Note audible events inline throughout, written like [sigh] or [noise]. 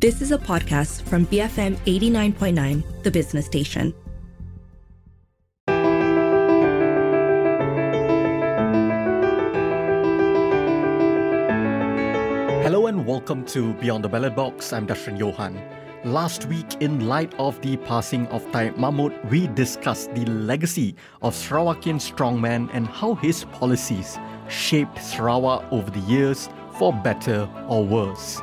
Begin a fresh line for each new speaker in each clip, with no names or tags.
This is a podcast from BFM 89.9, the business station.
Hello and welcome to Beyond the Ballot Box. I'm Darshan Johan. Last week, in light of the passing of Taib Mahmud, we discussed the legacy of Sarawakian strongman and how his policies shaped Sarawak over the years for better or worse.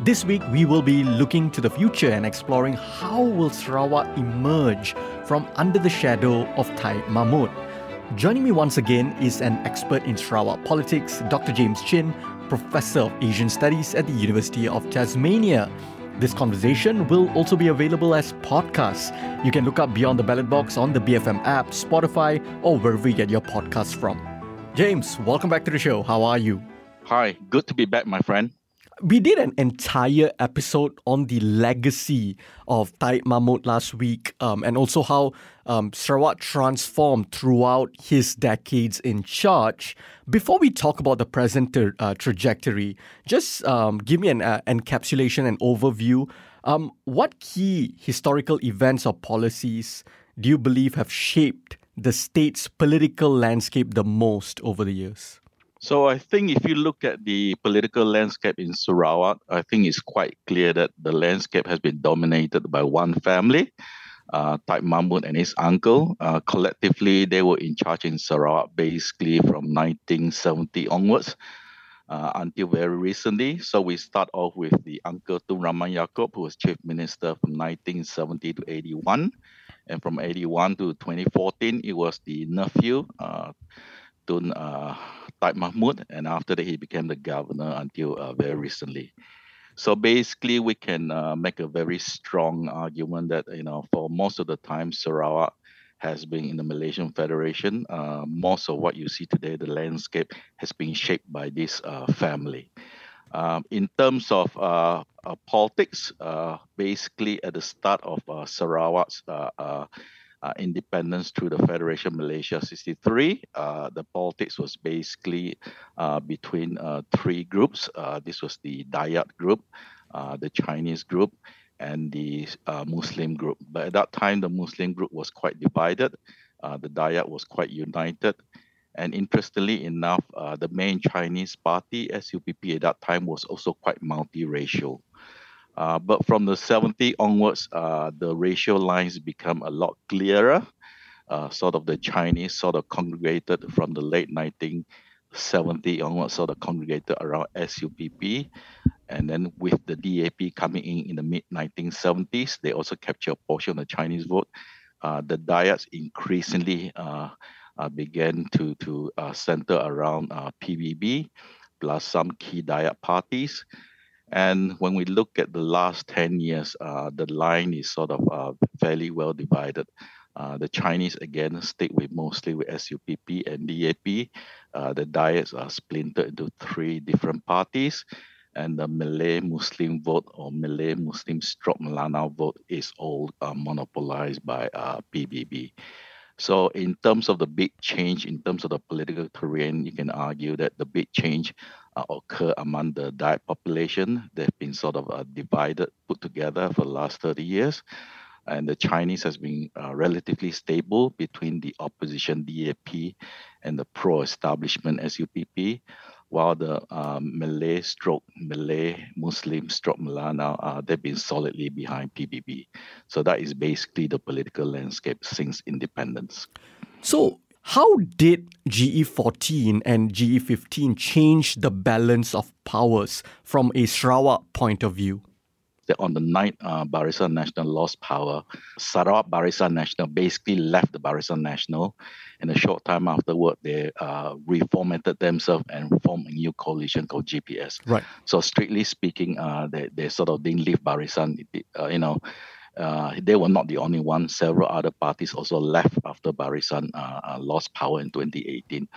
This week, we will be looking to the future and exploring how will Sarawak emerge from under the shadow of Taib Mahmud. Joining me once again is an expert in Sarawak politics, Dr. James Chin, Professor of Asian Studies at the University of Tasmania. This conversation will also be available as podcasts. You can look up Beyond the Ballot Box on the BFM app, Spotify, or wherever you get your podcasts from. James, welcome back to the show. How are you?
Hi, good to be back, my friend
we did an entire episode on the legacy of Taib Mahmud last week, um, and also how um, Sarawak transformed throughout his decades in charge. Before we talk about the present ter- uh, trajectory, just um, give me an uh, encapsulation and overview. Um, what key historical events or policies do you believe have shaped the state's political landscape the most over the years?
So I think if you look at the political landscape in Sarawak, I think it's quite clear that the landscape has been dominated by one family, uh, Taib Mahmud and his uncle. Uh, collectively, they were in charge in Sarawak basically from 1970 onwards. Uh, until very recently. So we start off with the uncle Tun Rahman Yaakob, who was chief minister from 1970 to 81. And from 81 to 2014, it was the nephew, uh, Tun uh, Taib Mahmud, and after that he became the governor until uh, very recently. So basically, we can uh, make a very strong argument that you know for most of the time Sarawak has been in the Malaysian Federation. Uh, most of what you see today, the landscape has been shaped by this uh, family. Um, in terms of uh, uh, politics, basically at the start of Sarawak's uh, independence through the Federation Malaysia 63. Uh, the politics was basically uh, between uh, three groups. Uh, this was the Dayak group, uh, the Chinese group, and the Muslim group. But at that time, the Muslim group was quite divided. the Dayak was quite united. And interestingly enough, the main Chinese party, SUPP, at that time was also quite multiracial. Uh, but from the 70 onwards, uh, the racial lines become a lot clearer. Uh, sort of the Chinese sort of congregated from the late 1970 onwards, sort of congregated around SUPP. And then with the DAP coming in in the mid 1970s, they also captured a portion of the Chinese vote. Uh, the Dayaks increasingly uh, began to, to center around PBB plus some key Dayak parties. And when we look at the last 10 years, uh, the line is sort of uh, fairly well divided. Uh, the Chinese again stick with mostly with SUPP and DAP. Uh, the Dayaks are splintered into three different parties, and the Malay Muslim vote or Malay Muslim stroke Melanau vote is all uh, monopolized by uh, PBB. So, in terms of the big change, in terms of the political terrain, you can argue that the big change occur among the Dayak population. They've been sort of uh, divided, put together for the last 30 years. And the Chinese has been uh, relatively stable between the opposition DAP and the pro-establishment SUPP, while the um, Malay stroke Malay Muslim stroke Melanau, uh, they've been solidly behind PBB. So that is basically the political landscape since independence.
So how did GE14 and GE15 change the balance of powers from a Sarawak point of view?
on the night uh, Barisan National lost power, Sarawak Barisan National basically left the Barisan National, In a short time afterward, they uh, reformatted themselves and formed a new coalition called GPS.
Right.
So strictly speaking, uh, they, they sort of didn't leave Barisan. Uh, you know, uh, they were not the only one. Several other parties also left after Barisan uh, uh, lost power in 2018.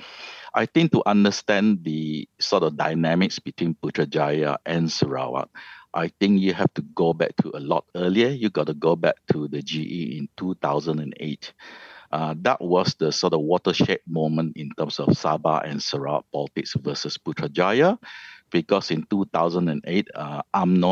I think to understand the sort of dynamics between Putrajaya and Sarawak, I think you have to go back to a lot earlier. You got to go back to the GE in 2008. Uh, that was the sort of watershed moment in terms of Sabah and Sarawak politics versus Putrajaya because in 2008, uh,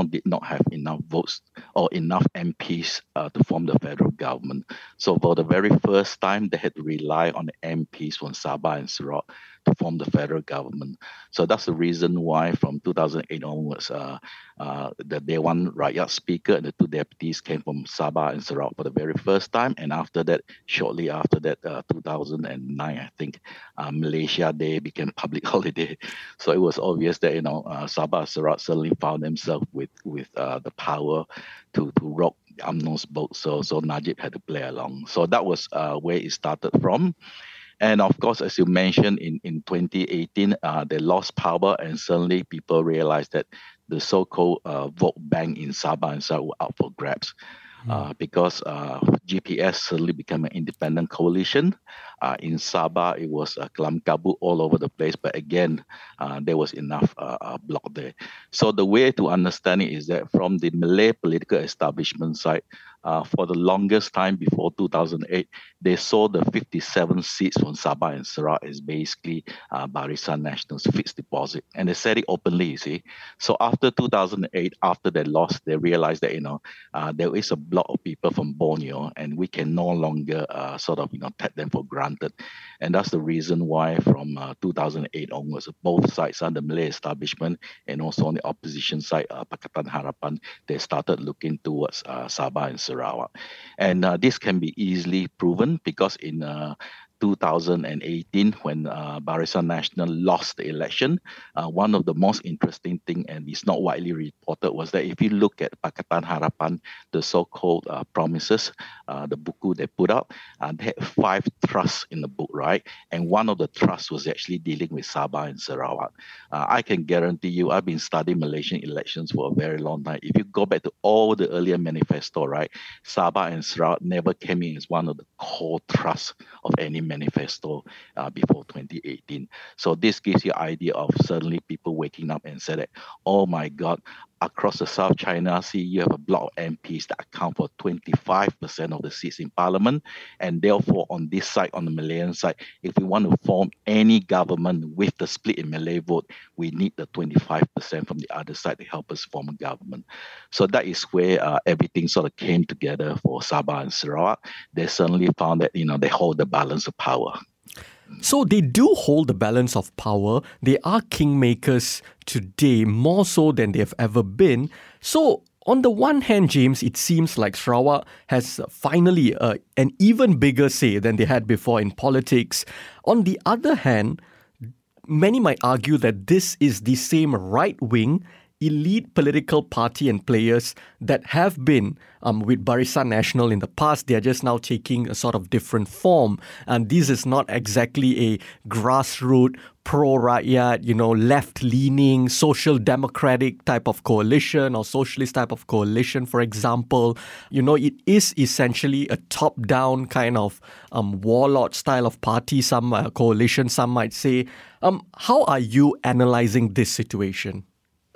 did not have enough votes or enough MPs uh, to form the federal government. So for the very first time, they had to rely on the MPs from Sabah and Sarawak form the federal government. So that's the reason why from 2008 onwards, uh, uh, the Dewan Rakyat Speaker and the two deputies came from Sabah and Sarawak for the very first time. And after that, shortly after that, uh, 2009, I think, uh, Malaysia Day became public [laughs] holiday. So it was obvious that, you know, uh, Sabah and Sarawak suddenly found themselves with, with uh, the power to, to rock UMNO's boat. So, so Najib had to play along. So that was where it started from. And of course, as you mentioned, in, in 2018, uh, they lost power, and suddenly people realized that the so-called uh, vote bank in Sabah and Sarawak were out for grabs. Hmm. Uh, because uh, GPS suddenly became an independent coalition. Uh, in Sabah, it was uh, Kabut all over the place, but again, uh, there was enough uh, uh, block there. So the way to understand it is that from the Malay political establishment side, uh, for the longest time before 2008, they saw the 57 seats from Sabah and Sarawak as basically uh, Barisan National's fixed deposit. And they said it openly, you see. So after 2008, after they lost, they realized that, you know, uh, there is a block of people from Borneo and we can no longer uh, sort of, you know, take them for granted. And that's the reason why from uh, 2008 onwards, both sides the Malay establishment and also on the opposition side, uh, Pakatan Harapan, they started looking towards uh, Sabah and Sarawak. And uh, this can be easily proven because in uh, 2018 when uh, Barisan Nasional lost the election, uh, one of the most interesting thing, and it's not widely reported, was that if you look at Pakatan Harapan, the so-called uh, promises, uh, the buku they put out, uh, they had five trusts in the book, right? And one of the trusts was actually dealing with Sabah and Sarawak. Uh, I can guarantee you, I've been studying Malaysian elections for a very long time. If you go back to all the earlier manifesto, right, Sabah and Sarawak never came in as one of the core trusts of any manifesto uh, before 2018. So this gives you idea of suddenly people waking up and said oh my God, across the South China Sea, you have a block of MPs that account for 25% of the seats in parliament. And therefore, on this side, on the Malayan side, if we want to form any government with the split in Malay vote, we need the 25% from the other side to help us form a government. So that is where uh, everything sort of came together for Sabah and Sarawak. They suddenly found that, you know, they hold the balance of power.
So they do hold the balance of power. They are kingmakers today, more so than they have ever been. So on the one hand, James, it seems like Sarawak has finally uh, an even bigger say than they had before in politics. On the other hand, many might argue that this is the same right wing elite political party and players that have been um, with Barisan Nasional in the past. They are just now taking a sort of different form. And this is not exactly a grassroots, pro rakyat, you know, left leaning, social democratic type of coalition or socialist type of coalition, for example. You know, it is essentially a top down kind of um, warlord style of party, some uh, coalition, some might say. Um, how are you analyzing this situation?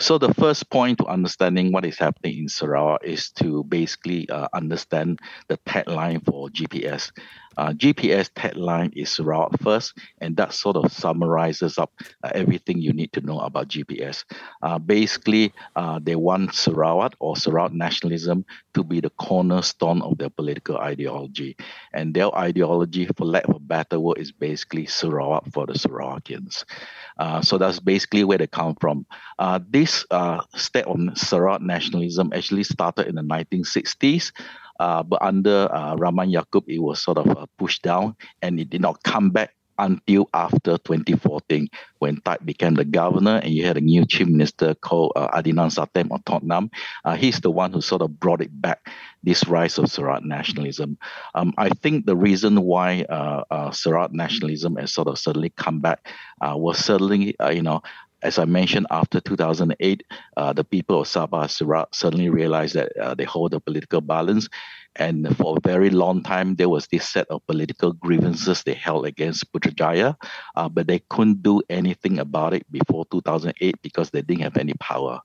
So the first point to understanding what is happening in Sarawak is to basically uh, understand the tagline for GPS. Uh, GPS tagline is Sarawak first, and that sort of summarizes up uh, everything you need to know about GPS. Uh, basically, uh, they want Sarawak or Sarawak nationalism to be the cornerstone of their political ideology. And their ideology, for lack of a better word, is basically Sarawak for the Sarawakians. Uh, so that's basically where they come from. Uh, this step on Sarawak nationalism actually started in the 1960s. Uh, but under uh, Rahman Yaakob, it was sort of uh, pushed down and it did not come back until after 2014 when Taib became the governor and you had a new chief minister called uh, Adenan Satem or Tottenham. Uh, he's the one who sort of brought it back, this rise of Sarawak nationalism. Um, I think the reason why uh, uh, Sarawak nationalism has sort of suddenly come back uh, was certainly, uh, you know, as I mentioned, after 2008, uh, the people of Sabah suddenly realized that uh, they hold a political balance. And for a very long time, there was this set of political grievances they held against Putrajaya, uh, but they couldn't do anything about it before 2008 because they didn't have any power.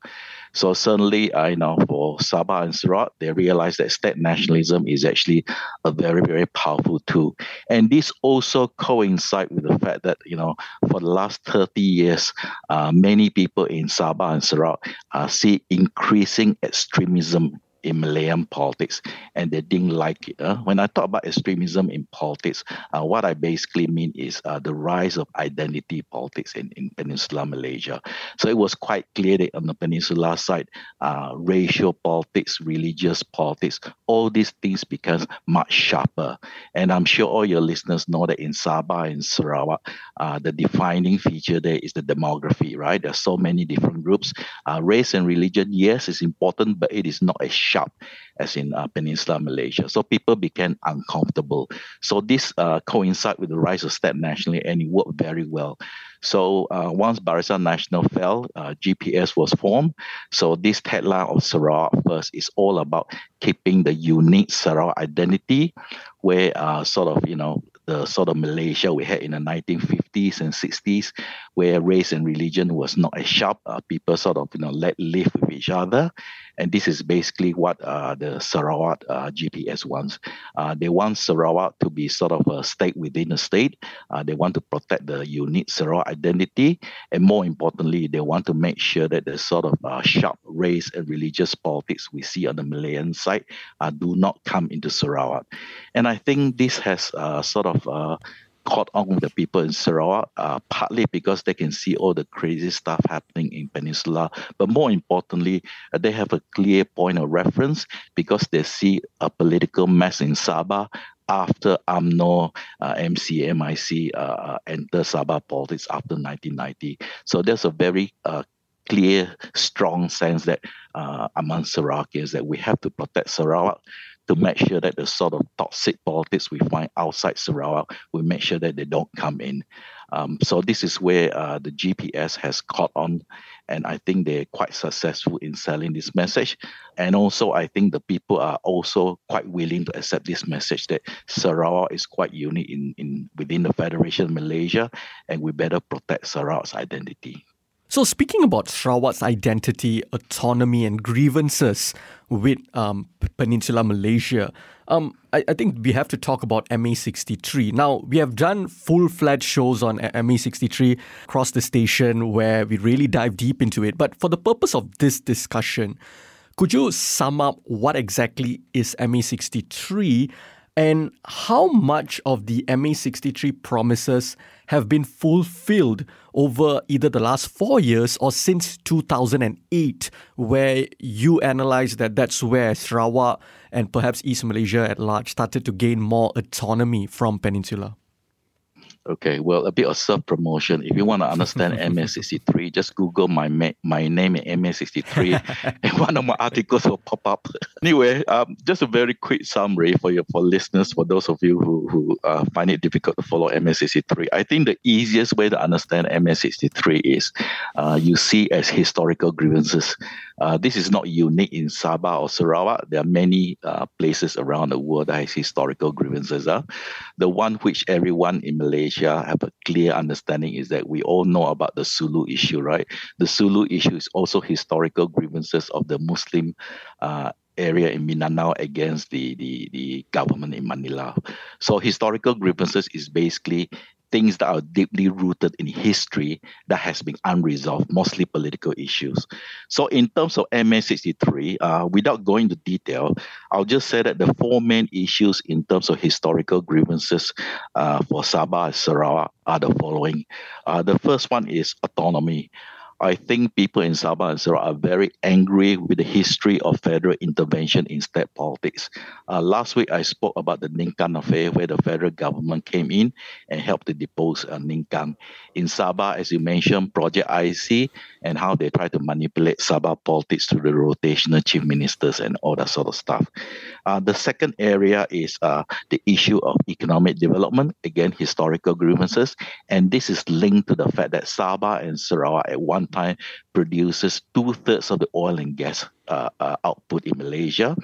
So suddenly, uh, you know, for Sabah and Sarawak, they realized that state nationalism is actually a very, very powerful tool. And this also coincides with the fact that you know for the last 30 years, uh, many people in Sabah and Sarawak uh, see increasing extremism in Malayan politics, and they didn't like it. Uh. When I talk about extremism in politics, uh, what I basically mean is uh, the rise of identity politics in, in Peninsular Malaysia. So it was quite clear that on the Peninsula side, uh, racial politics, religious politics, all these things become much sharper. And I'm sure all your listeners know that in Sabah and Sarawak, uh, the defining feature there is the demography, right? There's so many different groups. Uh, race and religion, yes, is important, but it is not as sharp as in uh, Peninsular Malaysia. So people became uncomfortable. So this uh, coincided with the rise of state nationally, and it worked very well. So uh, once Barisan National fell, uh, GPS was formed. So this tagline of Sarawak First is all about keeping the unique Sarawak identity, where uh, sort of you know the sort of Malaysia we had in the 1950s and 60s, where race and religion was not as sharp. Uh, people sort of you know let live with each other, and this is basically what uh, the Sarawak uh, GPS wants. Uh, they want Sarawak to be sort of a state within a state. Uh, they want to protect the unique Sarawak identity. And more importantly, they want to make sure that the sort of uh, sharp race and religious politics we see on the Malayan side do not come into Sarawak. And I think this has sort of caught on with the people in Sarawak, uh, partly because they can see all the crazy stuff happening in Peninsula, but more importantly, uh, they have a clear point of reference because they see a political mess in Sabah after UMNO, uh, MC, MIC uh, uh, enter Sabah politics after 1990. So there's a very uh, clear, strong sense that uh, among Sarawakians that we have to protect Sarawak to make sure that the sort of toxic politics we find outside Sarawak, we make sure that they don't come in. Um, so this is where uh, the GPS has caught on, and I think they're quite successful in selling this message. And also, I think the people are also quite willing to accept this message that Sarawak is quite unique in, in within the Federation of Malaysia, and we better protect Sarawak's identity.
So, speaking about Sarawak's identity, autonomy, and grievances with um, Peninsula Malaysia, um, I, I, think we have to talk about MA63. Now, we have done full fledged shows on MA63 across the station where we really dive deep into it. But for the purpose of this discussion, could you sum up what exactly is MA63 and how much of the MA63 promises have been fulfilled over either the last four years or since 2008, where you analyze that that's where Sarawak and perhaps East Malaysia at large started to gain more autonomy from Peninsula?
Okay, well, a bit of self promotion. If you want to understand [laughs] MA63, just Google my ma- my name in MA63, [laughs] and one of my articles will pop up. [laughs] anyway, um, just a very quick summary for your for listeners, for those of you who who uh, find it difficult to follow MA63. I think the easiest way to understand MA63 is uh, you see as historical grievances. Uh, this is not unique in Sabah or Sarawak. There are many uh, places around the world that has historical grievances. Uh. The one which everyone in Malaysia have a clear understanding is that we all know about the Sulu issue, right? The Sulu issue is also historical grievances of the Muslim uh, area in Mindanao against the, the, the government in Manila. So historical grievances is basically things that are deeply rooted in history that has been unresolved, mostly political issues. So, in terms of MA63, uh, without going into detail, I'll just say that the four main issues in terms of historical grievances uh, for Sabah and Sarawak are the following. Uh, the first one is autonomy. I think people in Sabah and Sarawak are very angry with the history of federal intervention in state politics. Uh, last week, I spoke about the Ningkan affair, where the federal government came in and helped to depose uh, Ningkan. In Sabah, as you mentioned, Project IC and how they try to manipulate Sabah politics through the rotational chief ministers and all that sort of stuff. Uh, the second area is uh, the issue of economic development, again, historical grievances. And this is linked to the fact that Sabah and Sarawak at one time produces two thirds of the oil and gas uh, uh, output in Malaysia.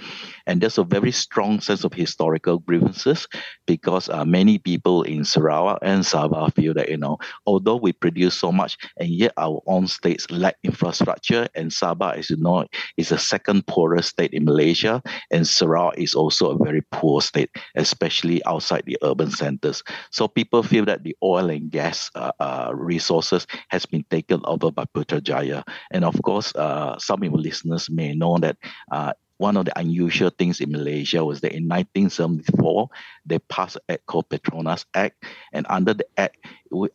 And there's a very strong sense of historical grievances because uh, many people in Sarawak and Sabah feel that, you know, although we produce so much and yet our own states lack infrastructure, and Sabah, as you know, is the second poorest state in Malaysia, and Sarawak is also a very poor state, especially outside the urban centers. So people feel that the oil and gas uh, uh, resources has been taken over by Putrajaya. And of course, uh, some of your listeners may know that uh, one of the unusual things in Malaysia was that in 1974, they passed an act called Petronas Act. And under the act,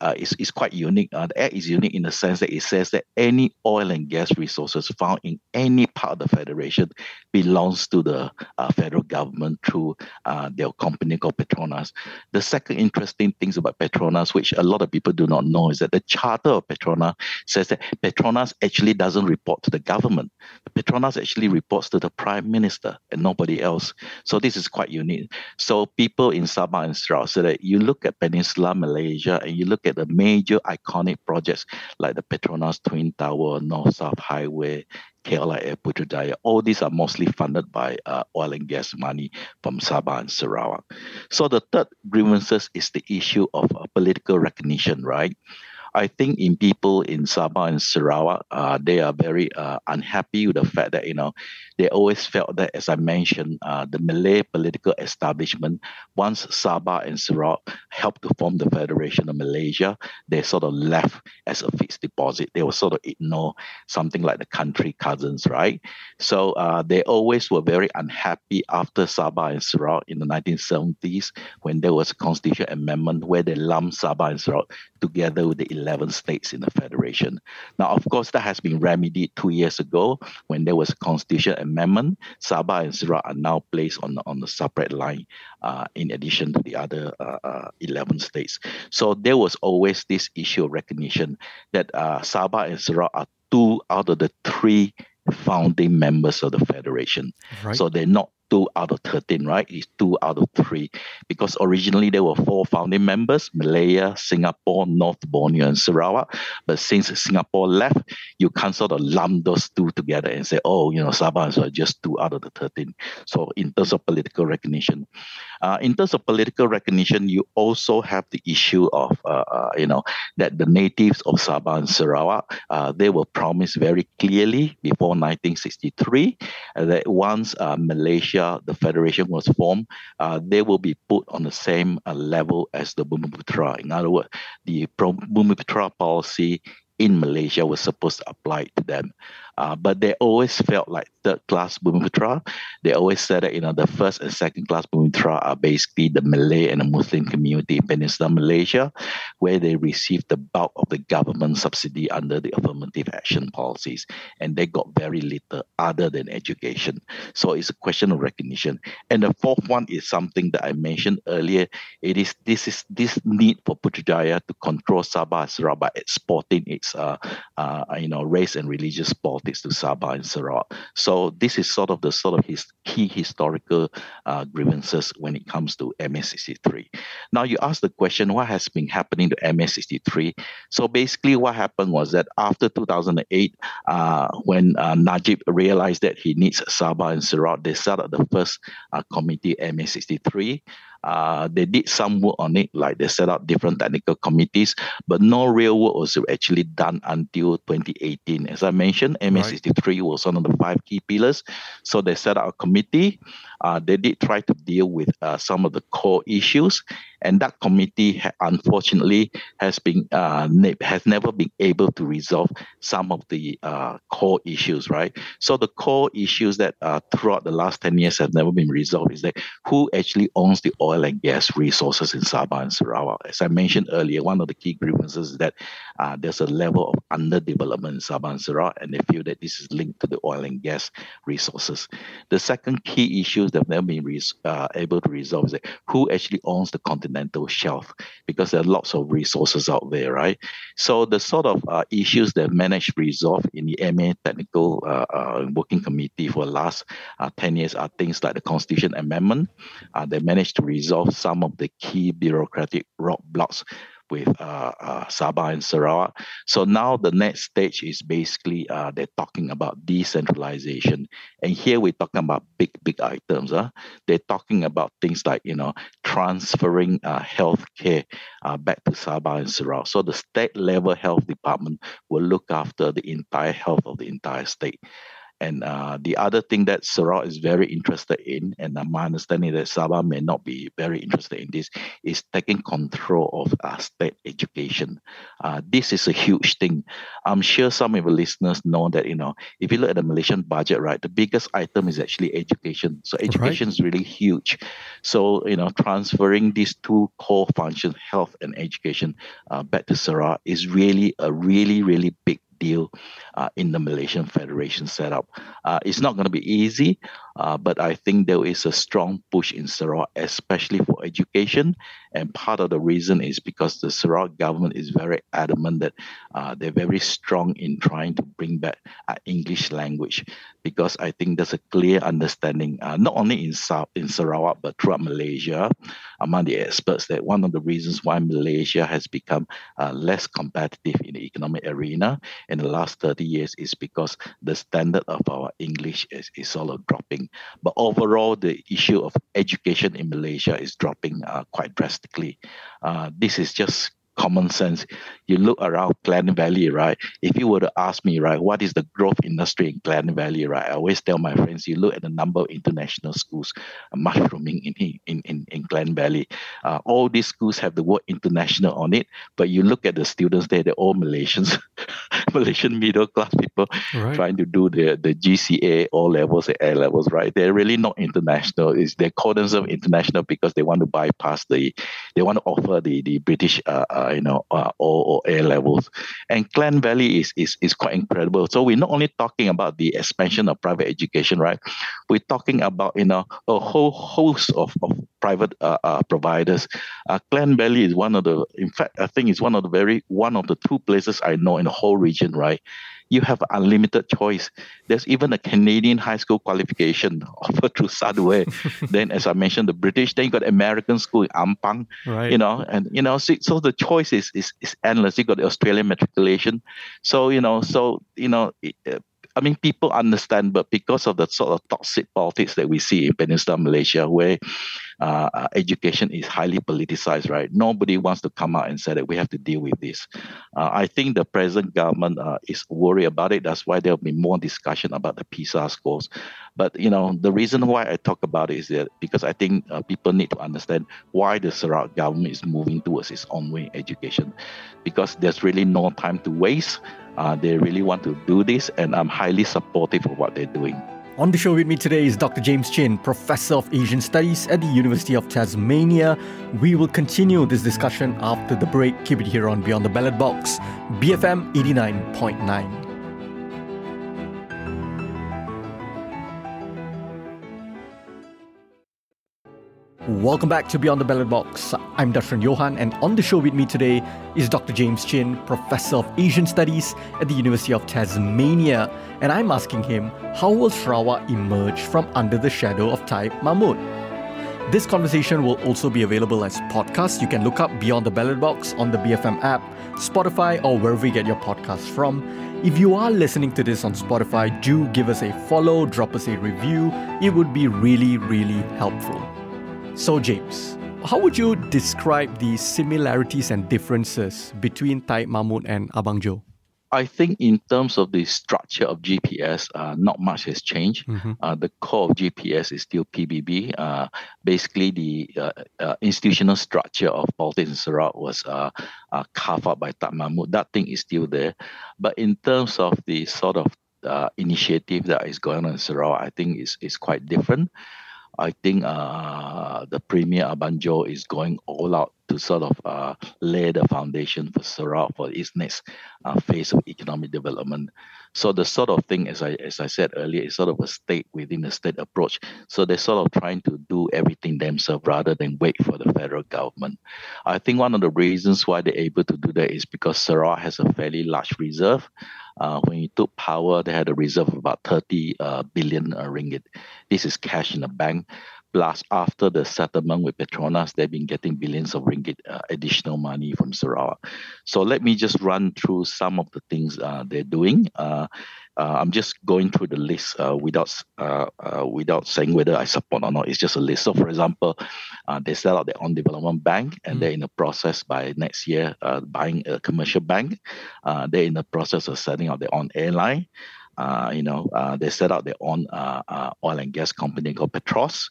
uh, it's, it's quite unique. Uh, the act is unique in the sense that it says that any oil and gas resources found in any part of the federation belongs to the uh, federal government through uh, their company called Petronas. The second interesting things about Petronas, which a lot of people do not know, is that the charter of Petronas says that Petronas actually doesn't report to the government. Petronas actually reports to the prime minister and nobody else. So this is quite unique. So people in Sabah and Sarawak say that you look at Peninsula Malaysia and you look at the major iconic projects like the Petronas Twin Tower, North South Highway, KLIA Putrajaya, all these are mostly funded by uh, oil and gas money from Sabah and Sarawak. So the third grievances is the issue of uh, political recognition, right? I think in people in Sabah and Sarawak, uh, they are very uh, unhappy with the fact that you know they always felt that, as I mentioned, uh, the Malay political establishment, once Sabah and Sarawak helped to form the Federation of Malaysia, they sort of left as a fixed deposit. They will sort of ignore something like the country cousins, right? So uh, they always were very unhappy after Sabah and Sarawak in the 1970s when there was a constitutional amendment where they lumped Sabah and Sarawak together with the 11 states in the federation. Now, of course, that has been remedied two years ago when there was a constitutional amendment. Sabah and Sarawak are now placed on, on the separate line uh, in addition to the other uh, uh, 11 states. So there was always this issue of recognition that uh, Sabah and Sarawak are two out of the three founding members of the federation. Right. So they're not two out of 13, right? It's two out of three. Because originally there were four founding members Malaya, Singapore, North Borneo, and Sarawak. But since Singapore left, you can't sort of lump those two together and say, oh, you know, Sabah is just two out of the 13. So, in terms of political recognition, uh, in terms of political recognition, you also have the issue of, uh, uh, you know, that the natives of Sabah and Sarawak, uh, they were promised very clearly before 1963 uh, that once Malaysia, the federation was formed, they will be put on the same level as the Bumiputra. In other words, the Bumiputra policy in Malaysia was supposed to apply to them. Uh, but they always felt like third class Bumiputra. They always said that, you know, the first and second class Bumiputra are basically the Malay and the Muslim community in Peninsular Malaysia, where they received the bulk of the government subsidy under the affirmative action policies. And they got very little other than education. So it's a question of recognition. And the fourth one is something that I mentioned earlier. It is this is this need for Putrajaya to control Sabah Sarawak exporting its uh, uh, you know race and religious politics to Sabah and Sarawak. So this is sort of the sort of his key historical uh, grievances when it comes to MA63. Now you ask the question, what has been happening to MA63? So basically what happened was that after 2008, uh, when uh, Najib realized that he needs Sabah and Sarawak, they set up the first uh, committee, MA63. Uh, they did some work on it, like they set up different technical committees, but no real work was actually done until 2018. As I mentioned, MA63 right. was one of the five key pillars. So they set up a committee. Uh, they did try to deal with uh, some of the core issues, and that committee ha- unfortunately has been uh, ne- has never been able to resolve some of the uh, core issues right? So the core issues that uh, throughout the last 10 years have never been resolved is that who actually owns the oil and gas resources in Sabah and Sarawak? As I mentioned earlier one of the key grievances is that uh, there's a level of underdevelopment in Sabah and Sarawak and they feel that this is linked to the oil and gas resources. The second key issue that have never been res- uh, able to resolve is who actually owns the continental shelf because there are lots of resources out there, right? So the sort of uh, issues that managed to resolve in the MA Technical uh, uh, Working Committee for the last uh, 10 years are things like the Constitution Amendment. Uh, they managed to resolve some of the key bureaucratic roadblocks with uh, uh, Sabah and Sarawak. So now the next stage is basically uh, they're talking about decentralization, and here we're talking about big big items. Huh? They're talking about things like you know transferring uh, healthcare back to Sabah and Sarawak. So the state level health department will look after the entire health of the entire state. And uh, the other thing that Sarawak is very interested in, and my understanding that Sabah may not be very interested in this, is taking control of uh, state education. Uh, this is a huge thing. I'm sure some of the listeners know that, you know, if you look at the Malaysian budget, right, the biggest item is actually education. So education right. is really huge. So, you know, transferring these two core functions, health and education, uh, back to Sarawak is really a really, really big deal uh, in the Malaysian Federation setup. Uh, it's not going to be easy, uh, but I think there is a strong push in Sarawak, especially for education. And part of the reason is because the Sarawak government is very adamant that uh, they're very strong in trying to bring back uh, English language, because I think there's a clear understanding, uh, not only in, in Sarawak, but throughout Malaysia, among the experts, that one of the reasons why Malaysia has become less competitive in the economic arena in the last 30 years is because the standard of our English is, is sort of dropping. But overall, the issue of education in Malaysia is dropping uh, quite drastically. Uh, this is just common sense. You look around Klang Valley, right? If you were to ask me, right, what is the growth industry in Klang Valley, right? I always tell my friends, you look at the number of international schools mushrooming in in in, in Klang Valley. Uh, all these schools have the word international on it, but you look at the students there, they're all Malaysians, [laughs] Malaysian middle class people right. trying to do the the GCE, all levels, A levels, right? They're really not international. Is they call themselves international because they want to bypass the, they want to offer the the British. Uh, uh, uh, you know, uh, or, or A levels. And Klang Valley is, is, is quite incredible. So we're not only talking about the expansion of private education, right? We're talking about, you know, a whole host of, of private uh, uh, providers. Uh, Klang Valley is one of the, in fact, I think it's one of the very, one of the two places I know in the whole region, right? you have unlimited choice. There's even a Canadian high school qualification [laughs] offered through SADUE. [laughs] then, as I mentioned, the British. Then you got American school in Ampang. Right. You know, and you know, so, so the choice is, is is endless. You got the Australian matriculation. So you know, so you know. It, uh, I mean, people understand, but because of the sort of toxic politics that we see in Peninsula Malaysia, where uh, uh, education is highly politicized, right? Nobody wants to come out and say that we have to deal with this. Uh, I think the present government uh, is worried about it. That's why there'll be more discussion about the PISA scores. But you know, the reason why I talk about it is that because I think uh, people need to understand why the Sarawak government is moving towards its own way education, because there's really no time to waste. Uh, they really want to do this, and I'm highly supportive of what they're doing.
On the show with me today is Dr. James Chin, Professor of Asian Studies at the University of Tasmania. We will continue this discussion after the break. Keep it here on Beyond the Ballot Box, BFM 89.9. Welcome back to Beyond the Ballot Box. I'm Darshan Johan, and on the show with me today is Dr. James Chin, Professor of Asian Studies at the University of Tasmania. And I'm asking him, how will Sarawak emerge from under the shadow of Taib Mahmud? This conversation will also be available as podcast. You can look up Beyond the Ballot Box on the BFM app, Spotify, or wherever you get your podcasts from. If you are listening to this on Spotify, do give us a follow, drop us a review. It would be really, really helpful. So, James, how would you describe the similarities and differences between Taib Mahmud and Abang Jo?
I think in terms of the structure of GPS, uh, not much has changed. Mm-hmm. Uh, the core of GPS is still PBB. Uh, basically, the uh, uh, institutional structure of politics in Sarawak was uh, carved out by Taib Mahmud. That thing is still there. But in terms of the sort of initiative that is going on in Sarawak, I think is is quite different. I think uh, the Premier Abang Jo is going all out to sort of uh, lay the foundation for Sarawak for its next uh, phase of economic development. So the sort of thing, as I as I said earlier, is sort of a state within a state approach. So they're sort of trying to do everything themselves rather than wait for the federal government. I think one of the reasons why they're able to do that is because Sarawak has a fairly large reserve. Uh, when he took power, they had a reserve of about 30 uh, billion uh, ringgit. This is cash in the bank. Plus, after the settlement with Petronas, they've been getting billions of ringgit uh, additional money from Sarawak. So let me just run through some of the things uh, they're doing. Uh, uh I'm just going through the list uh, without uh, without saying whether I support or not. It's just a list. So, for example, they set up their own development bank, and mm. they're in the process by next year buying a commercial bank. they're in the process of setting up their own airline. Uh, you know, uh, they set up their own uh oil and gas company called Petros.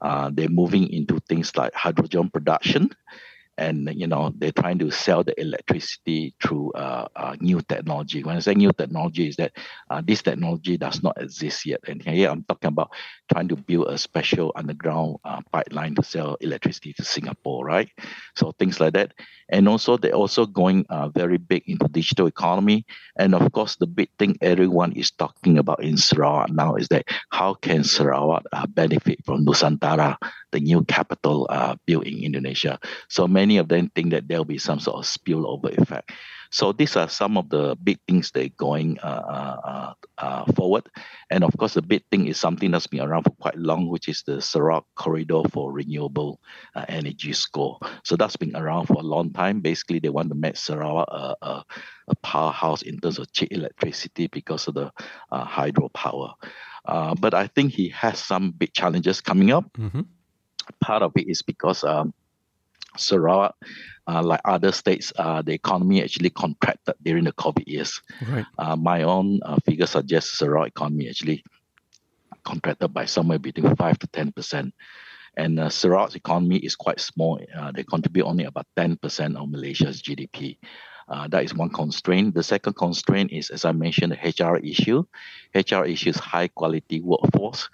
Uh, they're moving into things like hydrogen production and you know they're trying to sell the electricity through uh, uh, new technology. When I say new technology, is that uh, this technology does not exist yet. And here I'm talking about trying to build a special underground uh, pipeline to sell electricity to Singapore, right? So things like that. And also they're also going uh, very big into digital economy. And of course, the big thing everyone is talking about in Sarawak now is that how can Sarawak uh, benefit from Nusantara, the new capital built in Indonesia? So many of them think that there'll be some sort of spillover effect. So these are some of the big things that are going uh, uh, uh, uh, forward. And of course, the big thing is something that's been around for quite long, which is the Sarawak Corridor for Renewable uh, Energy Score. So that's been around for a long time. Basically, they want to make Sarawak a, a, powerhouse in terms of cheap electricity because of the uh, hydropower. but I think he has some big challenges coming up. Mm-hmm. Part of it is because um, Sarawak, uh, like other states, uh, the economy actually contracted during the COVID years. Right. Uh, my own uh, figures suggest Sarawak economy actually contracted by somewhere between 5 to 10%. And uh, Sarawak's economy is quite small. Uh, they contribute only about 10% of Malaysia's GDP. Uh, that is one constraint. The second constraint is, as I mentioned, the HR issue. HR issue is high quality workforce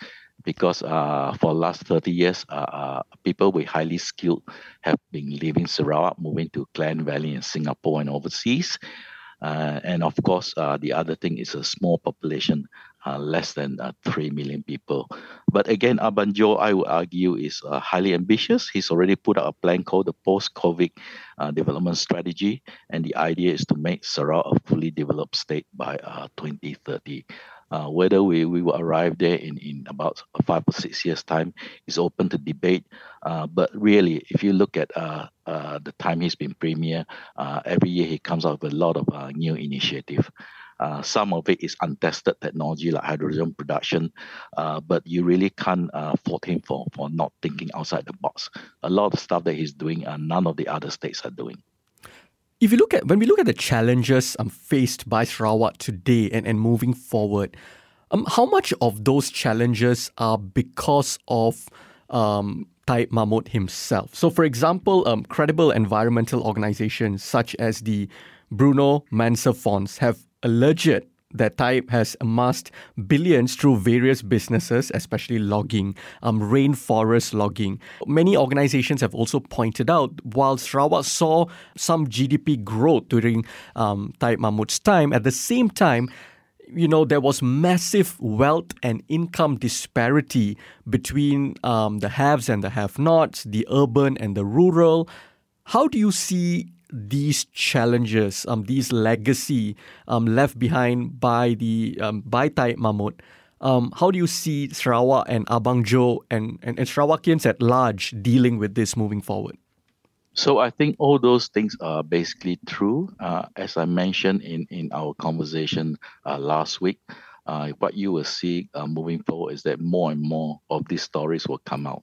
because uh, for the last 30 years, uh, uh, people with highly skilled have been leaving Sarawak, moving to Klang Valley in Singapore and overseas. Uh, and of course, uh, the other thing is a small population, less than 3 million people. But again, Abang Jo, I would argue, is highly ambitious. He's already put out a plan called the Post COVID Development Strategy. And the idea is to make Sarawak a fully developed state by 2030. Uh, whether we, we will arrive there in, in about five or six years' time is open to debate. Uh, but really, if you look at uh, uh the time he's been premier, uh, every year he comes out with a lot of uh, new initiative. some of it is untested technology like hydrogen production, but you really can't fault him for, for not thinking outside the box. A lot of stuff that he's doing, none of the other states are doing
if you look at when we look at the challenges um, faced by Sarawak today and, and moving forward, um, how much of those challenges are because of um, Taib Mahmud himself? So, for example, um, credible environmental organizations such as the Bruno Manser Fonds have alleged that Taib has amassed billions through various businesses, especially logging, um, rainforest logging. Many organizations have also pointed out while Sarawak saw some GDP growth during um, Taib Mahmud's time, at the same time, you know, there was massive wealth and income disparity between um, the haves and the have nots, the urban and the rural. How do you see these challenges, um, these legacy um, left behind by the um, by Taib Mahmud, um, how do you see Sarawak and Abang Jo and, and, and Sarawakians at large dealing with this moving forward?
So I think all those things are basically true. Uh, as I mentioned in, in our conversation uh, last week, uh, what you will see uh, moving forward is that more and more of these stories will come out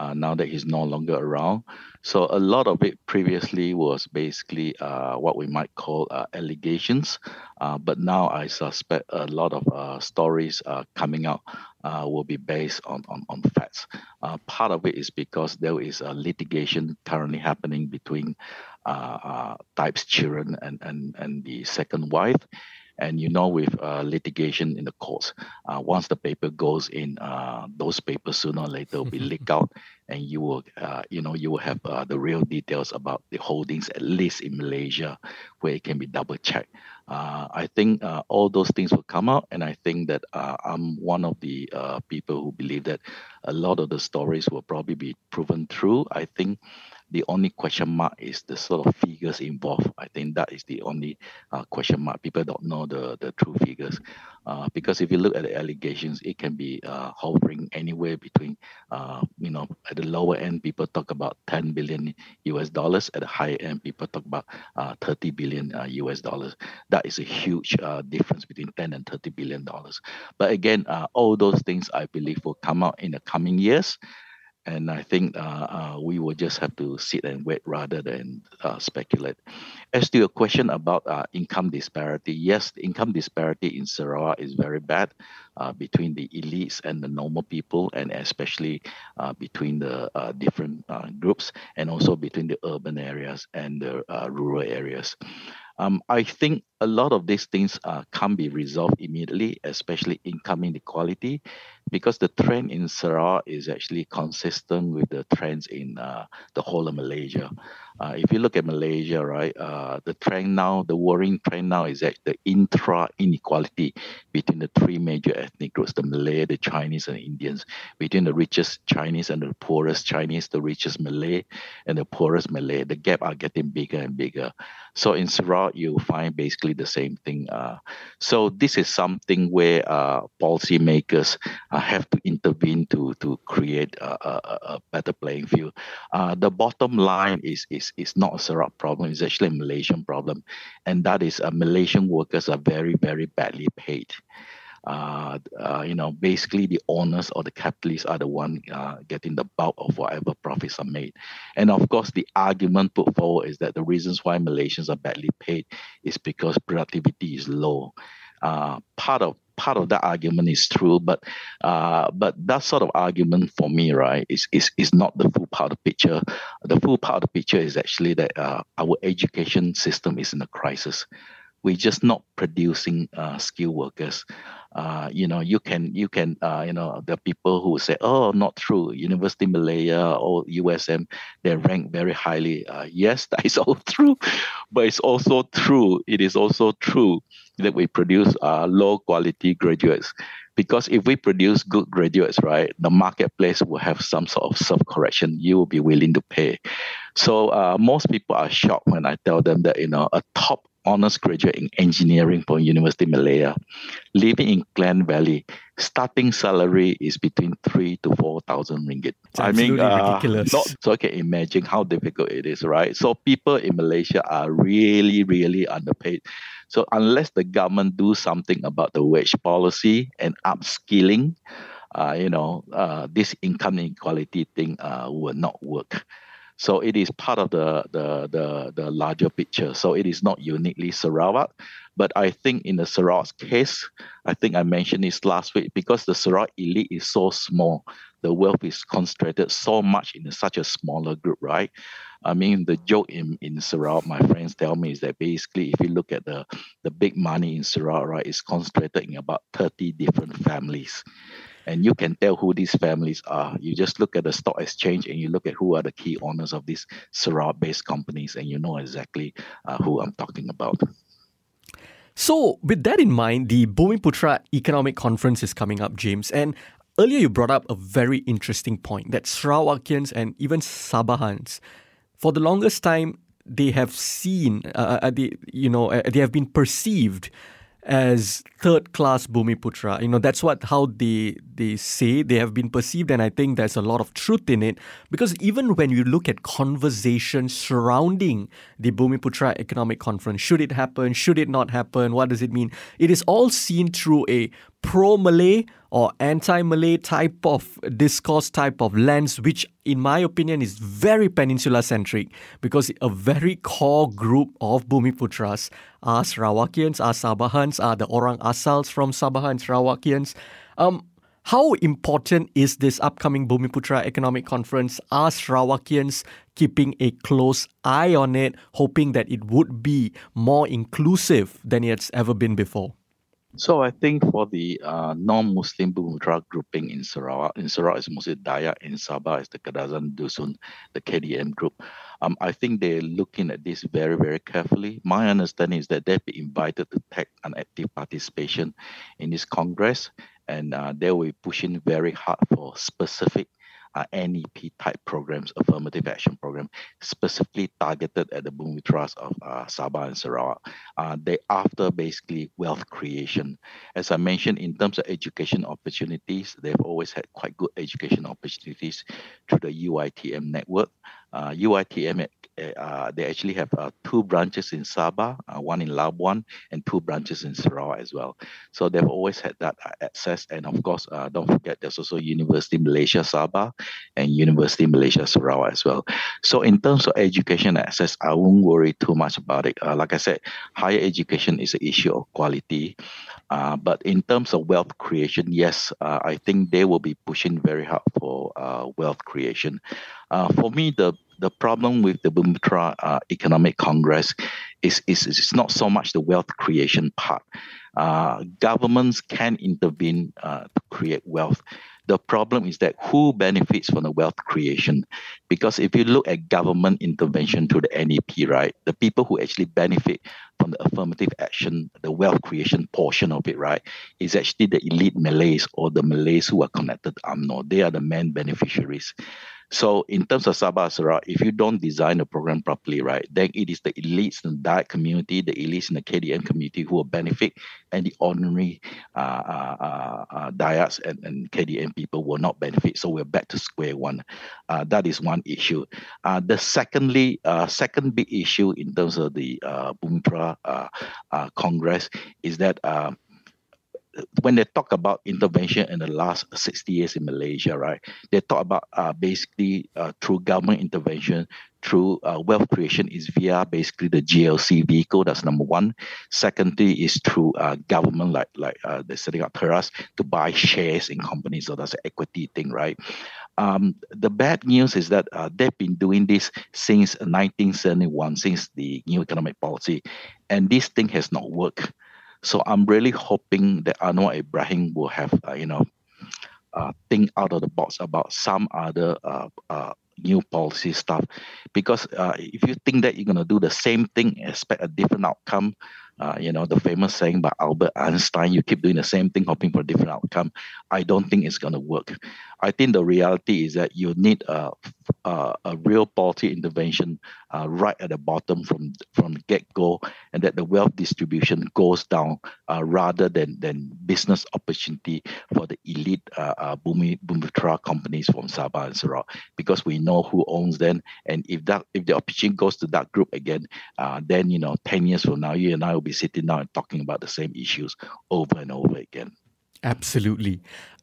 uh, now that he's no longer around. So a lot of it previously was basically uh, what we might call uh, allegations, uh, but now I suspect a lot of uh, stories uh, coming out will be based on on, on facts. part of it is because there is a litigation currently happening between Taib's children and, and, and the second wife. And you know, with uh, litigation in the courts, uh, once the paper goes in, uh, those papers sooner or later will be leaked [laughs] out, and you will, uh, you know, you will have uh, the real details about the holdings, at least in Malaysia, where it can be double checked. Uh, I think all those things will come out, and I think that I'm one of the people who believe that a lot of the stories will probably be proven true. I think The only question mark is the sort of figures involved. I think that is the only uh, question mark. People don't know the, the true figures. Uh, because if you look at the allegations, it can be uh, hovering anywhere between, uh, you know, at the lower end, people talk about 10 billion US dollars. At the higher end, people talk about uh, 30 billion US uh, dollars. That is a huge difference between 10 and 30 billion dollars. But again, all those things I believe will come out in the coming years and I think uh, uh, we will just have to sit and wait rather than uh, speculate. As to your question about uh, income disparity, yes, income disparity in Sarawak is very bad uh, between the elites and the normal people, and especially uh, between the different groups, and also between the urban areas and the rural areas. Um, I think a lot of these things uh, can't be resolved immediately, especially income inequality, because the trend in Sarawak is actually consistent with the trends in uh, the whole of Malaysia. Uh, if you look at Malaysia, right, uh, the trend now, the worrying trend now is that the intra inequality between the three major ethnic groups, the Malay, the Chinese, and the Indians, between the richest Chinese and the poorest Chinese, the richest Malay, and the poorest Malay, the gap are getting bigger and bigger. So in Sarawak, you find basically the same thing. Uh, so this is something where uh, policymakers uh, have to intervene to to create a, a, a better playing field. The bottom line is is is not a Sarawak problem; it's actually a Malaysian problem, and that is uh, Malaysian workers are very very badly paid. Uh, uh, you know, basically the owners or the capitalists are the one uh, getting the bulk of whatever profits are made. And of course, the argument put forward is that the reasons why Malaysians are badly paid is because productivity is low. Uh, part of part of that argument is true, but uh, but that sort of argument for me, right, is is is not the full part of the picture. The full part of the picture is actually that uh, our education system is in a crisis. We're just not producing uh, skilled workers. Uh, you know, you can, you can, uh, you know, the people who say, oh, not true. University Malaya or USM, they rank very highly. Uh, yes, [laughs] that is all true, but it's also true. It is also true that we produce uh, low quality graduates. Because if we produce good graduates, right, the marketplace will have some sort of self correction. You will be willing to pay. So uh, most people are shocked when I tell them that you know a top honors graduate in engineering from University Malaya, living in Klang Valley, starting salary is between three to four thousand ringgit.
It's I mean, uh. Not,
so I can imagine how difficult it is, right? So people in Malaysia are really, really underpaid. So unless the government do something about the wage policy and upskilling, uh, you know, uh, this income inequality thing uh, will not work. So it is part of the, the, the, the larger picture. So it is not uniquely Sarawak. But I think in the Sarawak case, I think I mentioned this last week, because the Sarawak elite is so small, the wealth is concentrated so much in such a smaller group, right? I mean, the joke in, in Sarawak, my friends tell me, is that basically, if you look at the, the big money in Sarawak, right, it's concentrated in about 30 different families and you can tell who these families are. You just look at the stock exchange and you look at who are the key owners of these Sarawak-based companies, and you know exactly uh, who I'm talking about.
So, with that in mind, the Bumiputra Economic Conference is coming up, James, and earlier you brought up a very interesting point that Sarawakians and even Sabahans, for the longest time, they have seen, uh, uh they, you know, uh, they have been perceived as third class Bumiputra. You know, that's what how they they say they have been perceived, and I think there's a lot of truth in it. Because even when you look at conversations surrounding the Bumiputra Economic Conference, should it happen, should it not happen, what does it mean? It is all seen through a pro Malay or anti Malay type of discourse, type of lens, which, in my opinion, is very peninsula centric because a very core group of Bumiputras are Sarawakians, are Sabahans, are the Orang Asals from Sabah and Sarawakians. Um, how important is this upcoming Bumiputra Economic Conference? Are Sarawakians keeping a close eye on it, hoping that it would be more inclusive than it's ever been before?
So I think for the uh, non-Muslim Bumiputera grouping in Sarawak, in Sarawak is mostly Dayak, in Sabah is the Kadazan Dusun, the KDM group. Um, I think they're looking at this very, very carefully. My understanding is that they've been invited to take an active participation in this Congress, and uh, they will be pushing very hard for specific uh, NEP type programs, affirmative action program, specifically targeted at the Bumiputras of uh, Sabah and Sarawak. Uh, they after basically wealth creation. As I mentioned, in terms of education opportunities, they've always had quite good education opportunities through the UITM network. Uh, UITM uh, they actually have uh, two branches in Sabah, uh, one in Labuan, and two branches in Sarawak as well. So they've always had that uh, access. And of course, uh, don't forget there's also University Malaysia Sabah and University Malaysia Sarawak as well. So in terms of education access, I won't worry too much about it. Like I said, higher education is an issue of quality. but in terms of wealth creation, yes, I think they will be pushing very hard for wealth creation. For me, the the problem with the Bumiputera uh, Economic Congress is, is, is not so much the wealth creation part. Uh, governments can intervene uh, to create wealth. The problem is that who benefits from the wealth creation? Because if you look at government intervention to the NEP, right, the people who actually benefit from the affirmative action, the wealth creation portion of it, right, is actually the elite Malays or the Malays who are connected to UMNO. They are the main beneficiaries. So in terms of Sabah Sarawak, if you don't design the program properly, right, then it is the elites in the Dayak community, the elites in the KDM community who will benefit, and the ordinary uh, uh, uh, uh and, and KDM people will not benefit. So we're back to square one. Uh, that is one issue. Uh, the secondly, second big issue in terms of the uh, Bumiputera Congress is that when they talk about intervention in the last 60 years in Malaysia, right, they talk about uh, basically uh, through government intervention, through uh, wealth creation is via basically the GLC vehicle. That's number one. Secondly, is through uh, government, like like uh, they're setting up TERAS to buy shares in companies. So that's an equity thing, right? Um, the bad news is that uh, they've been doing this since 1971, since the new economic policy, and this thing has not worked. So I'm really hoping that Anwar Ibrahim will have, uh, you know, uh, think out of the box about some other uh, uh, new policy stuff. Because uh, if you think that you're going to do the same thing, expect a different outcome, uh, you know, the famous saying by Albert Einstein, you keep doing the same thing, hoping for a different outcome. I don't think it's going to work. I think the reality is that you need a, a, a real policy intervention uh, right at the bottom from from get go, and that the wealth distribution goes down uh, rather than than business opportunity for the elite uh, uh, Bumi Bumiputera companies from Sabah and Sarawak, because we know who owns them, and if that if the opportunity goes to that group again, uh, then you know ten years from now, you and I will be sitting down and talking about the same issues over and over again.
Absolutely.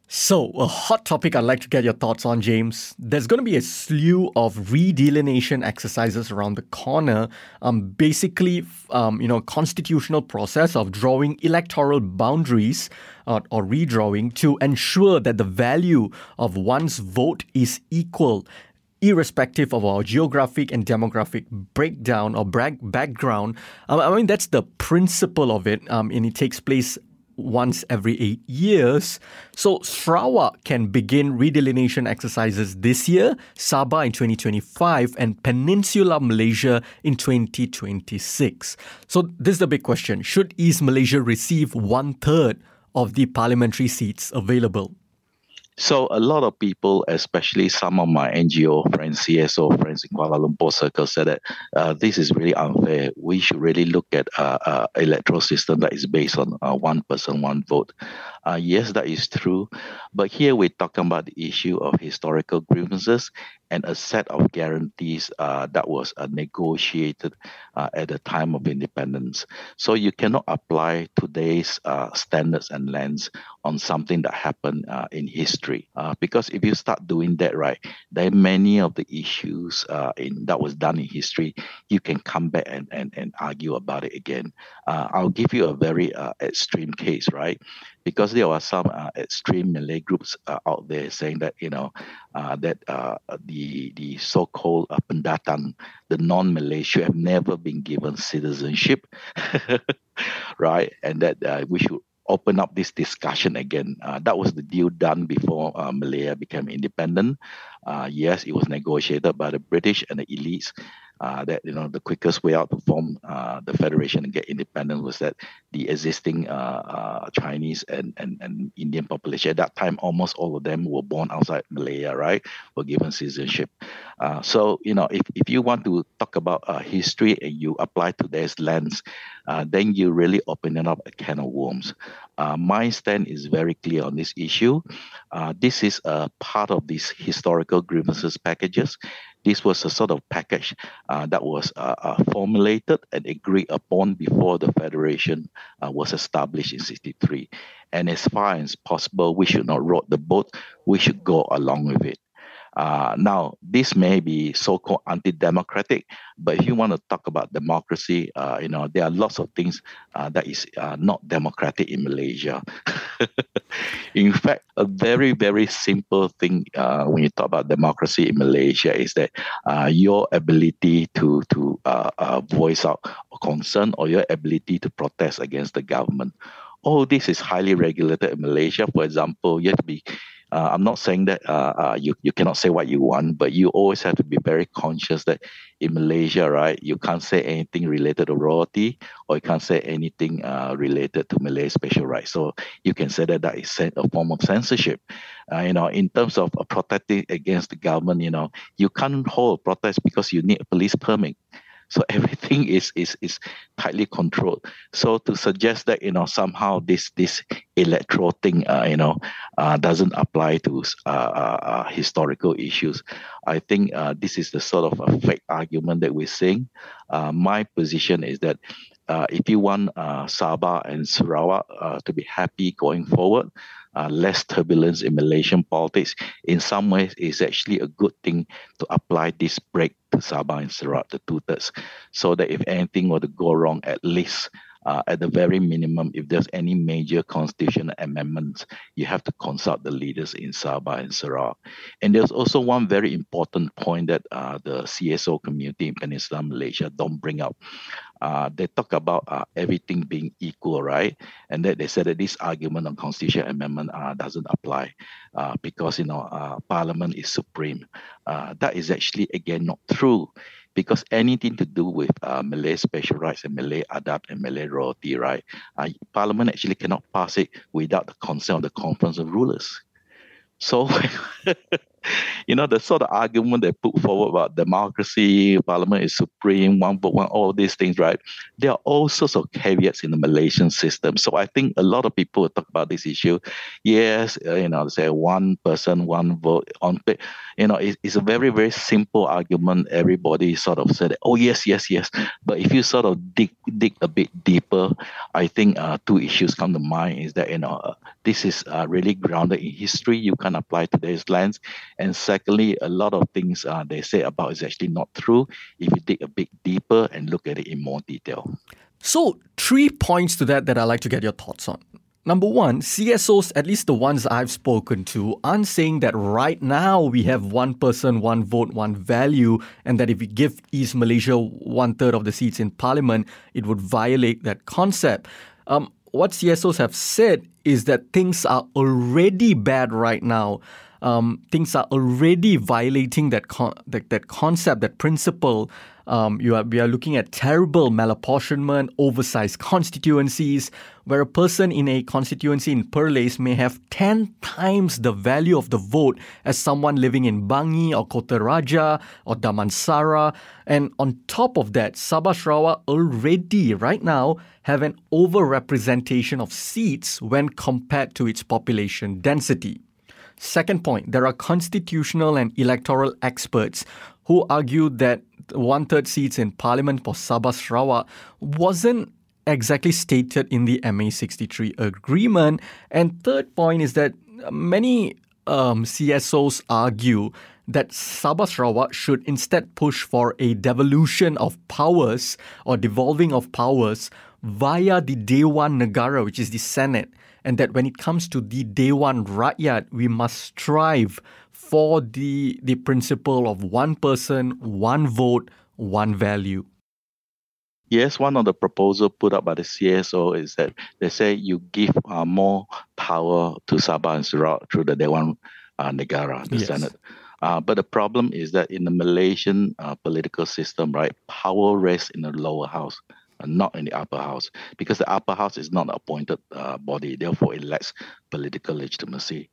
So, a hot topic I'd like to get your thoughts on, James. There's going to be a slew of redelineation exercises around the corner. Um, basically, um, you know, constitutional process of drawing electoral boundaries uh, or redrawing to ensure that the value of one's vote is equal irrespective of our geographic and demographic breakdown or background. Um, I mean, that's the principle of it, um, and it takes place once every eight years. So Sarawak can begin redelineation exercises this year, Sabah in 2025, and Peninsula Malaysia in 2026. So this is the big question. Should East Malaysia receive one third of the parliamentary seats available?
So a lot of people, especially some of my NGO friends, CSO friends in Kuala Lumpur circle, said that uh, this is really unfair. We should really look at uh, uh, electoral system that is based on uh, one person, one vote. Uh, yes, that is true, but here we're talking about the issue of historical grievances and a set of guarantees uh, that was uh, negotiated uh, at the time of independence. So you cannot apply today's uh, standards and lens on something that happened uh, in history. Because if you start doing that, right, then many of the issues in that was done in history, you can come back and, and, and argue about it again. I'll give you a very extreme case, right? Because there are some uh, extreme Malay groups uh, out there saying that you know uh, that uh, the the so-called uh, pendatang, the non-Malay, should have never been given citizenship, [laughs] right? And that uh, we should open up this discussion again. that was the deal done before Malaya became independent. yes, it was negotiated by the British and the elites. Uh, that you know the quickest way out to form uh, the federation and get independent was that the existing uh, uh, Chinese and, and, and Indian population at that time, almost all of them were born outside Malaya, right? Were given citizenship. Uh, so you know, if, if you want to talk about history and you apply today's lens, then you really open up a can of worms. my stand is very clear on this issue. this is a part of these historical grievances packages this was a sort of package uh, that was uh, uh, formulated and agreed upon before the federation was established in 63. And as far as possible, we should not rock the boat, we should go along with it. Uh, now, this may be so-called anti-democratic, but if you want to talk about democracy, uh, you know there are lots of things uh, that is uh, not democratic in Malaysia. [laughs] in fact, a very very simple thing uh, when you talk about democracy in Malaysia is that uh, your ability to to voice out a concern or your ability to protest against the government. All this is highly regulated in Malaysia. For example, you have to be uh, I'm not saying that uh, uh, you, you cannot say what you want, but you always have to be very conscious that in Malaysia, right, you can't say anything related to royalty or you can't say anything uh, related to Malay special rights. So you can say that that is a form of censorship. Uh, you know, in terms of protecting against the government, you know, you can't hold protest because you need a police permit. So [laughs] everything is is is tightly controlled. So to suggest that you know somehow this this electoral thing uh, you know uh, doesn't apply to uh, uh, uh historical issues, I think uh, this is the sort of a fake argument that we're seeing. my position is that. if you want Sabah and Sarawak to be happy going forward, uh, less turbulence in Malaysian politics, in some ways, is actually a good thing to apply this break to Sabah and Sarawak, the two thirds, so that if anything were to go wrong, at least uh, at the very minimum, if there's any major constitutional amendments, you have to consult the leaders in Sabah and Sarawak. And there's also one very important point that uh, the CSO community in Peninsular Malaysia don't bring up. Uh, they talk about uh, everything being equal, right? And that they said that this argument on constitutional amendment uh, doesn't apply uh, because you know Parliament is supreme. that is actually again not true because anything to do with uh, Malay special rights and Malay adat and Malay royalty, right? Uh, Parliament actually cannot pass it without the consent of the Conference of Rulers. So [laughs] you know, the sort of argument they put forward about democracy, parliament is supreme, one vote, one, all these things, right? There are all sorts of caveats in the Malaysian system. So I think a lot of people talk about this issue. Yes, uh, you know, say one person, one vote on, you know, it's, it's a very, very simple argument. Everybody sort of said, oh, yes, yes, yes. But if you sort of dig, dig a bit deeper, I think uh, two issues come to mind is that, you know, uh, this is uh, really grounded in history. You can apply today's lens and secondly, a lot of things uh, they say about is actually not true if you dig a bit deeper and look at it in more detail.
So, three points to that that I'd like to get your thoughts on. Number one, CSOs, at least the ones I've spoken to, aren't saying that right now we have one person, one vote, one value, and that if we give East Malaysia one third of the seats in parliament, it would violate that concept. Um, what CSOs have said is that things are already bad right now um, things are already violating that, con- that, that concept, that principle. Um, you are, we are looking at terrible malapportionment, oversized constituencies, where a person in a constituency in Perlis may have 10 times the value of the vote as someone living in Bangi or Kota Raja or Damansara. And on top of that, Sabah Sarawak already, right now, have an overrepresentation of seats when compared to its population density. Second point, there are constitutional and electoral experts who argue that one third seats in parliament for Sabah Sarawak wasn't exactly stated in the MA63 agreement. And third point is that many um, CSOs argue that Sabah Sarawak should instead push for a devolution of powers or devolving of powers via the Dewan Negara, which is the Senate and that when it comes to the Dewan Rakyat, we must strive for the, the principle of one person, one vote, one value.
Yes, one of the proposals put up by the CSO is that they say you give uh, more power to Sabah and Sarawak through the Dewan uh, Negara, the yes. Senate. Uh, but the problem is that in the Malaysian uh, political system, right, power rests in the lower house, uh, not in the upper house, because the upper house is not an appointed uh, body. Therefore, it lacks political legitimacy.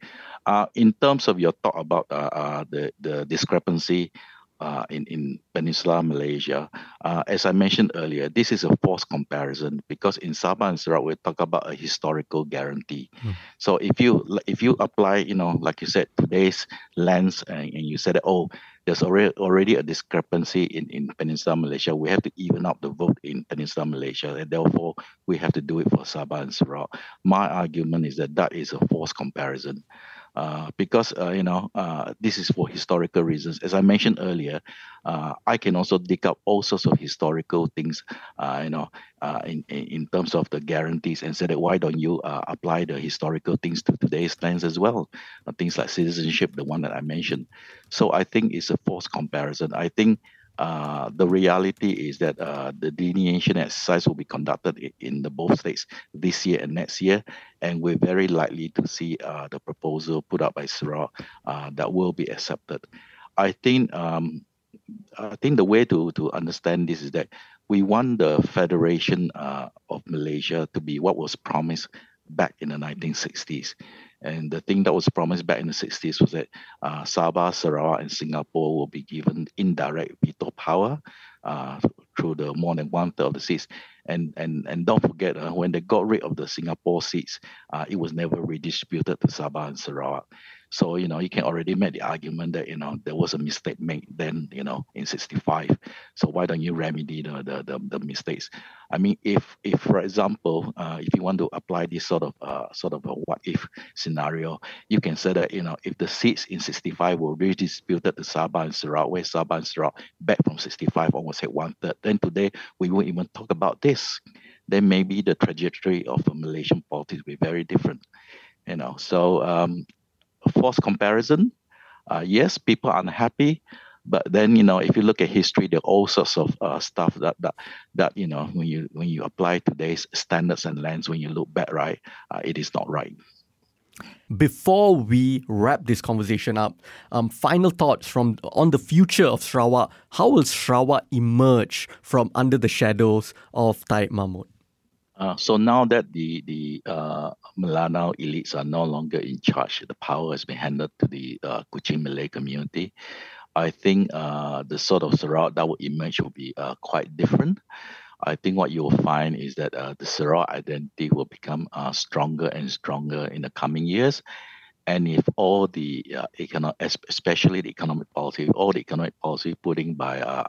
Uh, in terms of your thought about uh, the the discrepancy uh, in, in Peninsula Malaysia. Uh, as I mentioned earlier, this is a false comparison because in Sabah and Sarawak we talk about a historical guarantee. Mm. So if you if you apply, you know, like you said, today's lens and, and you said, oh, there's already already a discrepancy in, in Peninsula Malaysia. We have to even up the vote in Peninsula Malaysia, and therefore we have to do it for Sabah and Sarawak. My argument is that that is a false comparison. Uh, because uh, you know uh, this is for historical reasons. As I mentioned earlier, uh, I can also dig up all sorts of historical things, uh, you know, in in terms of the guarantees, and say that why don't you apply the historical things to today's lens as well? things like citizenship, the one that I mentioned. So I think it's a false comparison. I think uh, the reality is that uh, the delineation exercise will be conducted in the both states this year and next year, and we're very likely to see uh, the proposal put up by Sarawak uh, that will be accepted. I think um, I think the way to to understand this is that we want the Federation uh, of Malaysia to be what was promised back in the 1960s. And the thing that was promised back in the 60s was that uh, Sabah, Sarawak, and Singapore will be given indirect veto power uh, through the more than one third of the seats. And and and don't forget, uh, when they got rid of the Singapore seats, uh, it was never redistributed to Sabah and Sarawak. So, you know, you can already make the argument that, you know, there was a mistake made then, you know, in 65. So why don't you remedy the, the, the, the mistakes? I mean, if, if for example, uh, if you want to apply this sort of uh, sort of a what if scenario, you can say that, you know, if the seats in 65 were redistributed to Sabah and Sarawak, where Sabah and Sarawak back from 65 almost at one third, then today we won't even talk about this. Then maybe the trajectory of Malaysian politics will be very different you know so um, false comparison. Uh, yes, people are unhappy, but then you know if you look at history, there are all sorts of uh, stuff that that that you know when you when you apply today's standards and lens, when you look back, right, uh, it is not right.
Before we wrap this conversation up, um, final thoughts from on the future of Sarawak. How will Sarawak emerge from under the shadows of Taib Mahmud?
Uh, so now that the the uh, elites are no longer in charge, the power has been handed to the uh, Kuching Malay community. I think uh, the sort of Sarawak that will emerge will be uh, quite different. I think what you will find is that uh, the Sarawak identity will become stronger and stronger in the coming years. And if all the uh, economic, especially the economic policy, all the economic policy putting by uh,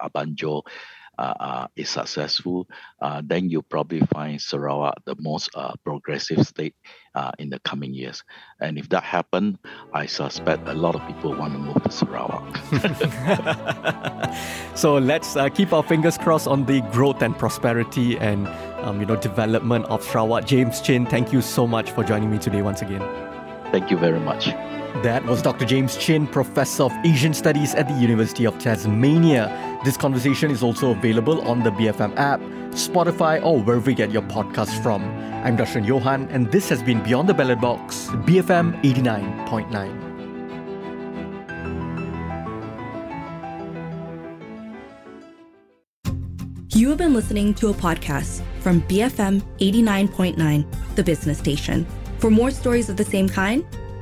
Uh, uh, is successful, uh, then you probably find Sarawak the most progressive state in the coming years. And if that happens, I suspect a lot of people want to move to Sarawak. [laughs]
so let's keep our fingers crossed on the growth and prosperity and um, you know development of Sarawak. James Chin, thank you so much for joining me today once again.
Thank you very much.
That was Dr. James Chin, Professor of Asian Studies at the University of Tasmania. This conversation is also available on the BFM app, Spotify, or wherever you get your podcasts from. I'm Darshan Johan, and this has been Beyond the Ballot Box, BFM 89.9.
You have been listening to a podcast from BFM 89.9, the business station. For more stories of the same kind,